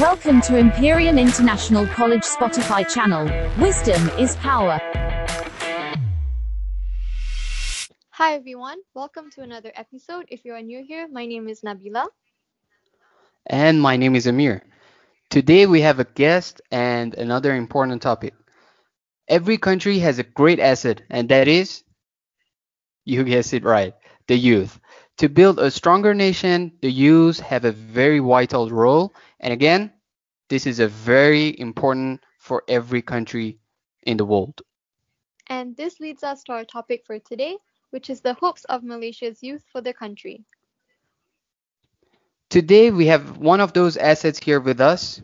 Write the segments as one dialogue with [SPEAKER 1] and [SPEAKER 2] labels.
[SPEAKER 1] Welcome to Imperium International College Spotify channel. Wisdom is power.
[SPEAKER 2] Hi everyone, welcome to another episode. If you are new here, my name is Nabila.
[SPEAKER 3] And my name is Amir. Today we have a guest and another important topic. Every country has a great asset, and that is, you guessed it right, the youth. To build a stronger nation, the youth have a very vital role. And again, this is a very important for every country in the world.
[SPEAKER 2] And this leads us to our topic for today, which is the hopes of Malaysia's youth for the country.
[SPEAKER 3] Today we have one of those assets here with us.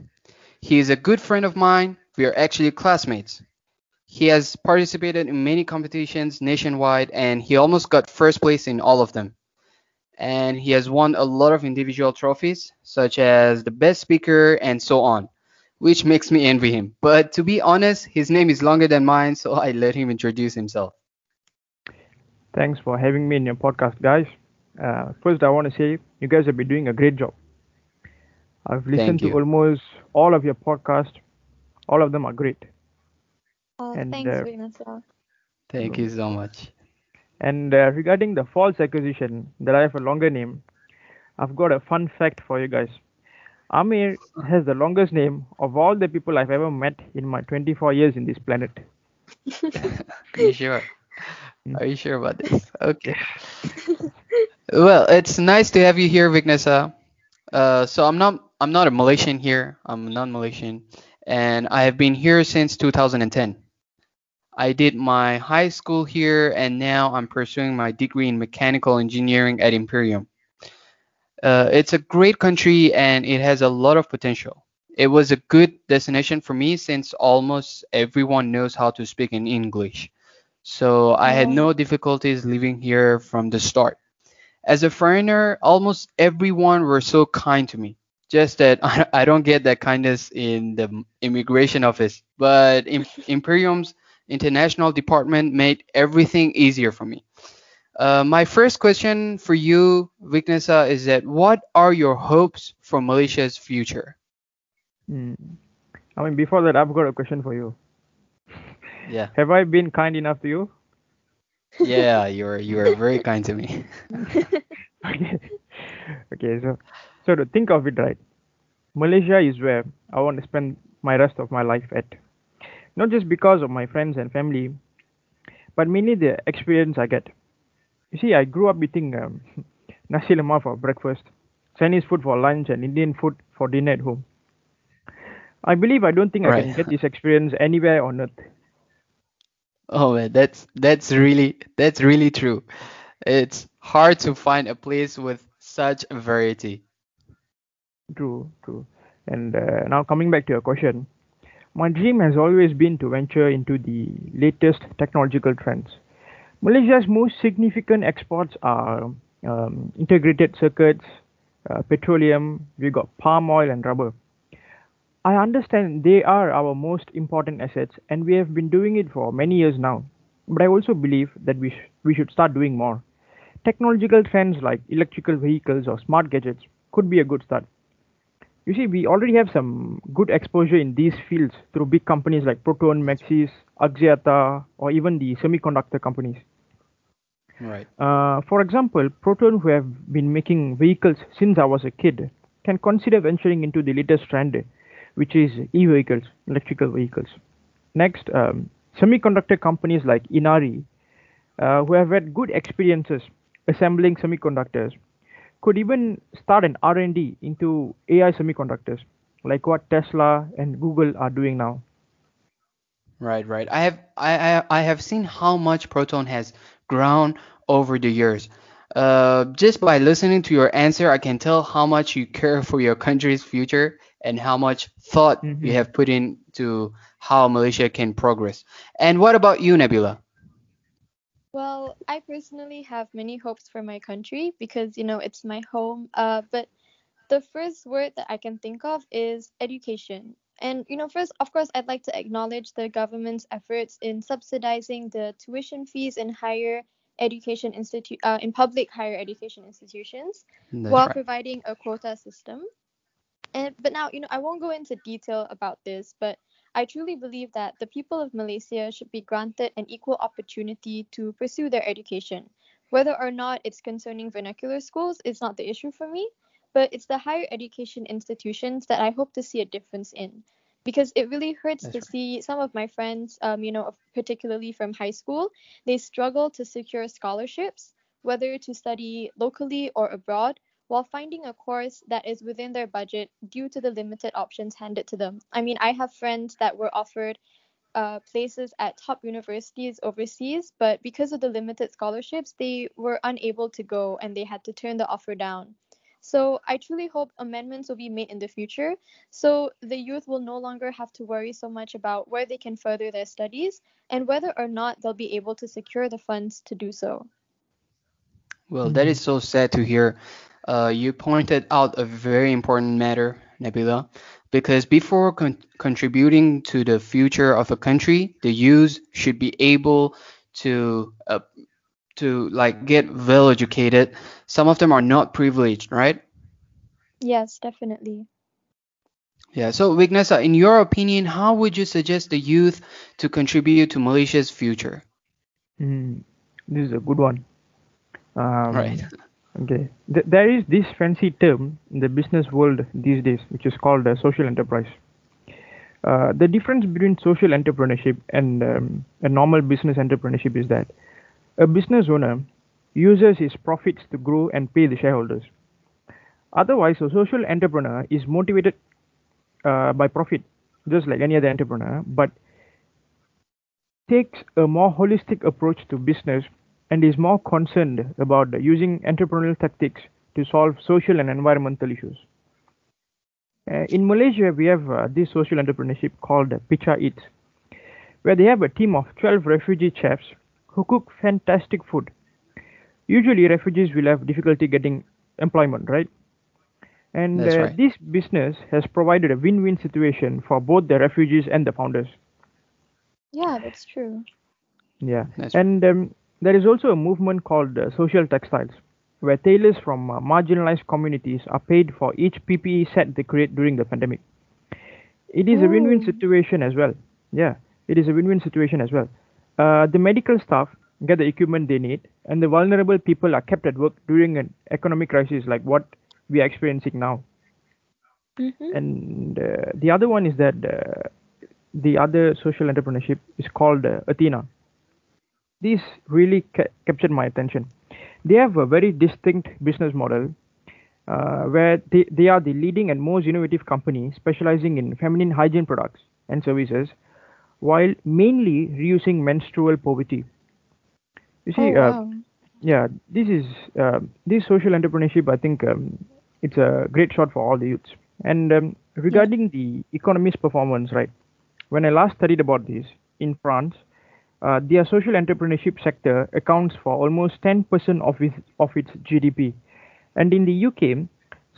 [SPEAKER 3] He is a good friend of mine. We are actually classmates. He has participated in many competitions nationwide and he almost got first place in all of them. And he has won a lot of individual trophies, such as the best speaker and so on, which makes me envy him. But to be honest, his name is longer than mine, so I let him introduce himself.
[SPEAKER 4] Thanks for having me in your podcast, guys. Uh, first, I want to say you guys have been doing a great job. I've listened to almost all of your podcasts. All of them are great.
[SPEAKER 2] Uh,
[SPEAKER 4] And,
[SPEAKER 2] thanks,
[SPEAKER 4] uh,
[SPEAKER 3] Thank you so much.
[SPEAKER 4] And uh, regarding the false accusation that I have a longer name, I've got a fun fact for you guys. Amir has the longest name of all the people I've ever met in my 24 years in this planet.
[SPEAKER 3] Are you sure? Are you sure about this? Okay. well, it's nice to have you here, Vignesa. Uh, so I'm not I'm not a Malaysian here. I'm non-Malaysian, and I have been here since 2010. I did my high school here, and now I'm pursuing my degree in mechanical engineering at Imperium. Uh, it's a great country, and it has a lot of potential. It was a good destination for me since almost everyone knows how to speak in English. So I had no difficulties living here from the start. As a foreigner, almost everyone were so kind to me. Just that I, don't get that kindness in the immigration office. But Im- Imperium's international department made everything easier for me. Uh, my first question for you, Vignesa, is that what are your hopes for Malaysia's future?
[SPEAKER 4] Hmm. I mean, before that, I've got a question for you.
[SPEAKER 3] Yeah.
[SPEAKER 4] Have I been kind enough to you?
[SPEAKER 3] Yeah, you're you're very kind to me.
[SPEAKER 4] okay. okay, so so to think of it right, Malaysia is where I want to spend my rest of my life at. Not just because of my friends and family, but mainly the experience I get. You see, I grew up eating um, nasi lemak for breakfast, Chinese food for lunch, and Indian food for dinner at home. I believe I don't think I can get this experience anywhere on earth.
[SPEAKER 3] Oh man, that's that's really that's really true. It's hard to find a place with such variety.
[SPEAKER 4] True, true. And uh, now coming back to your question, my dream has always been to venture into the latest technological trends. Malaysia's most significant exports are um, integrated circuits, uh, petroleum, we got palm oil and rubber. I understand they are our most important assets and we have been doing it for many years now. But I also believe that we, sh- we should start doing more. Technological trends like electrical vehicles or smart gadgets could be a good start. You see, we already have some good exposure in these fields through big companies like Proton, Maxis, Axiata, or even the semiconductor companies.
[SPEAKER 3] Right.
[SPEAKER 4] Uh, for example, Proton, who have been making vehicles since I was a kid, can consider venturing into the latest trend, which is e-vehicles, electrical vehicles. Next, um, semiconductor companies like Inari, uh, who have had good experiences assembling semiconductors, could even start an R&D into AI semiconductors, like what Tesla and Google are doing now.
[SPEAKER 3] Right, right. I have I, I I have seen how much Proton has grown over the years. Uh, just by listening to your answer, I can tell how much you care for your country's future and how much thought you
[SPEAKER 4] Mhm.
[SPEAKER 3] have put into how Malaysia can progress. And what about you, Nabila?
[SPEAKER 2] Well, I personally have many hopes for my country because, you know, it's my home. Uh, but the first word that I can think of is education. And, you know, first, of course, I'd like to acknowledge the government's efforts in subsidizing the tuition fees in higher education institute uh, in public higher education institutions
[SPEAKER 3] That's
[SPEAKER 2] while
[SPEAKER 3] right.
[SPEAKER 2] providing a quota system. And but now, you know, I won't go into detail about this, but I truly believe that the people of Malaysia should be granted an equal opportunity to pursue their education. Whether or not it's concerning vernacular schools is not the issue for me, but it's the higher education institutions that I hope to see a difference in. Because it really hurts
[SPEAKER 3] That's
[SPEAKER 2] to
[SPEAKER 3] right.
[SPEAKER 2] see some of my friends, um, you know, particularly from high school, they struggle to secure scholarships, whether to study locally or abroad, while finding a course that is within their budget due to the limited options handed to them. I mean, I have friends that were offered uh, places at top universities overseas, but because of the limited scholarships, they were unable to go and they had to turn the offer down. So I truly hope amendments will be made in the future so the youth will no longer have to worry so much about where they can further their studies and whether or not they'll be able to secure the funds to do so.
[SPEAKER 3] Well, that
[SPEAKER 4] Mhm.
[SPEAKER 3] so sad to hear. Uh, you pointed out a very important matter, Nabila, because before con contributing to the future of a country, the youth should be able to uh, to like get well educated. Some of them are not privileged, right?
[SPEAKER 2] Yes, definitely.
[SPEAKER 3] Yeah. So, Vignesa, in your opinion, how would you suggest the youth to contribute to Malaysia's future?
[SPEAKER 4] Mm, this is a good one.
[SPEAKER 3] Right.
[SPEAKER 4] Okay. Th- there is this fancy term in the business world these days, which is called uh, social enterprise. Uh, the difference between social entrepreneurship and um, a normal business entrepreneurship is that a business owner uses his profits to grow and pay the shareholders. Otherwise, a social entrepreneur is motivated uh, by profit, just like any other entrepreneur, but takes a more holistic approach to business and is more concerned about using entrepreneurial tactics to solve social and environmental issues. Uh, in Malaysia, we have uh, this social entrepreneurship called Picha Eat, where they have a team of 12 refugee chefs who cook fantastic food. Usually, refugees will have difficulty getting employment, right? And uh,
[SPEAKER 3] right.
[SPEAKER 4] this business has provided a win win situation for both the refugees and the founders.
[SPEAKER 2] Yeah, that's true.
[SPEAKER 4] Yeah,
[SPEAKER 3] That's
[SPEAKER 4] and um, there is also a movement called uh, social textiles, where tailors from uh, marginalized communities are paid for each PPE set they create during the pandemic. It is a win-win
[SPEAKER 2] Oh.
[SPEAKER 4] situation as well. Yeah, it is a win-win situation as well. Uh, the medical staff get the equipment they need, and the vulnerable people are kept at work during an economic crisis like what we are experiencing now.
[SPEAKER 2] Mm-hmm.
[SPEAKER 4] And uh, the other one is that uh, the other social entrepreneurship is called uh, Athena. This really ca- captured my attention. They have a very distinct business model uh, where they, they are the leading and most innovative company specializing in feminine hygiene products and services while mainly reducing menstrual poverty. You
[SPEAKER 2] Oh,
[SPEAKER 4] see, uh, yeah, this is uh, this social entrepreneurship. I think um, it's a great shot for all the youths. And um, regarding the economy's performance, right? When I last studied about this in France, uh, their social entrepreneurship sector accounts for almost 10% of its of its GDP, and in the UK,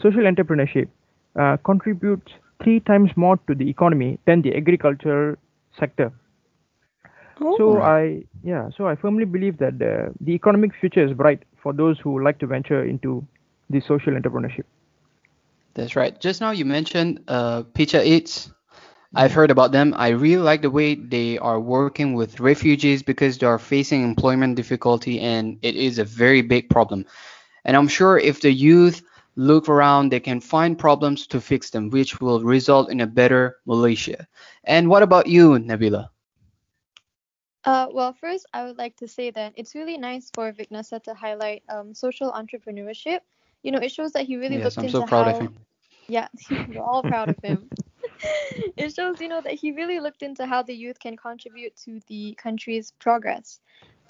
[SPEAKER 4] social entrepreneurship uh, contributes three times more to the economy than the agricultural sector. So I yeah, so I firmly believe that uh, the economic future is bright for those who like to venture into the social entrepreneurship.
[SPEAKER 3] That's right. Just now you mentioned uh, Picha Eats. I've heard about them. I really like the way they are working with refugees because they are facing employment difficulty and it is a very big problem. And I'm sure if the youth look around, they can find problems to fix them, which will result in a better Malaysia. And what about you, Nabila?
[SPEAKER 2] Uh, well, first, I would like to say that it's really nice for Vignasa to highlight um, social entrepreneurship. You know, it shows that he really
[SPEAKER 3] Yes,
[SPEAKER 2] looked
[SPEAKER 3] I'm
[SPEAKER 2] into
[SPEAKER 3] so proud
[SPEAKER 2] how.
[SPEAKER 3] of him.
[SPEAKER 2] Yeah, we're all proud of him. it shows, you know, that he really looked into how the youth can contribute to the country's progress.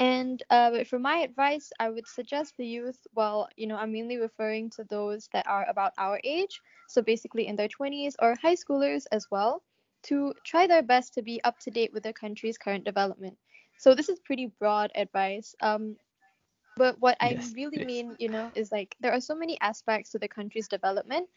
[SPEAKER 2] And uh, but for my advice, I would suggest the youth, well, you know, I'm mainly referring to those that are about our age, so basically in their 20s or high schoolers as well, to try their best to be up to date with the country's current development. So this is pretty broad advice. Um, but what I really
[SPEAKER 3] is.
[SPEAKER 2] mean, you know, is like there are so many aspects to the country's development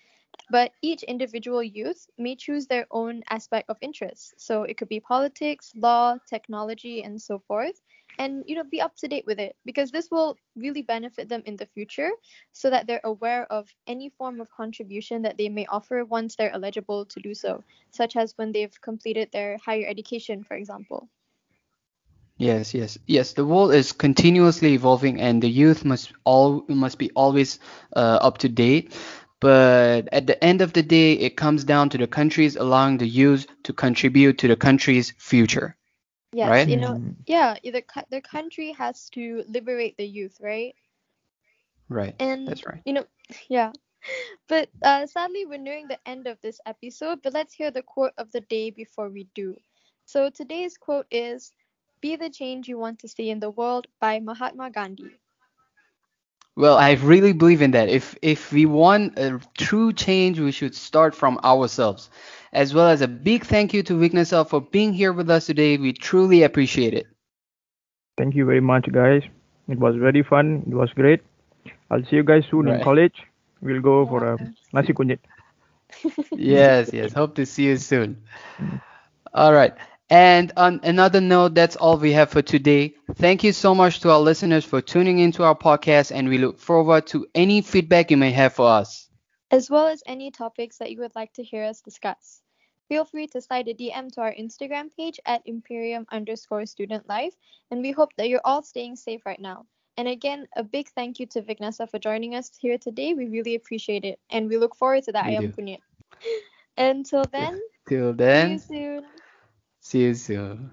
[SPEAKER 2] but each individual youth may choose their own aspect of interest. So it could be politics, law, technology, and so forth. and you know be up to date with it because this will really benefit them in the future so that they're aware of any form of contribution that they may offer once they're eligible to do so such as when they've completed their higher education for example
[SPEAKER 3] Yes, yes, yes. The world is continuously evolving, and the youth must all must be always uh, up to date. But at the end of the day, it comes down to the countries allowing the youth to contribute to the country's future,
[SPEAKER 2] yes
[SPEAKER 3] right?
[SPEAKER 2] you know yeah the, the country has to liberate the youth right
[SPEAKER 3] Right.
[SPEAKER 2] and
[SPEAKER 3] That's right.
[SPEAKER 2] you know yeah but uh, sadly we're nearing the end of this episode but let's hear the quote of the day before we do so today's quote is be the change you want to see in the world by mahatma gandhi
[SPEAKER 3] Well, I really believe in that. If if we want a true change, we should start from ourselves. As well as a big thank you to Vignesa for being here with us today. We truly appreciate it.
[SPEAKER 4] Thank you very much, guys. It was very fun. It was great. I'll see you guys soon in college. We'll go for a
[SPEAKER 2] Yes.
[SPEAKER 4] nasi kunyit.
[SPEAKER 3] yes, yes. Hope to see you soon. Mm. All right. And on another note, that's all we have for today. Thank you so much to our listeners for tuning into our podcast, and we look forward to any feedback you may have for us.
[SPEAKER 2] as well as any topics that you would like to hear us discuss. Feel free to slide a DM to our Instagram page at imperium underscore student life, and we hope that you're all staying safe right now. And again, a big thank you to Vignesa for joining us here today. We really appreciate it, and we look forward to the
[SPEAKER 3] We
[SPEAKER 2] Ayam
[SPEAKER 3] do.
[SPEAKER 2] Until then,
[SPEAKER 3] Till then,
[SPEAKER 2] see you soon.
[SPEAKER 3] See you soon.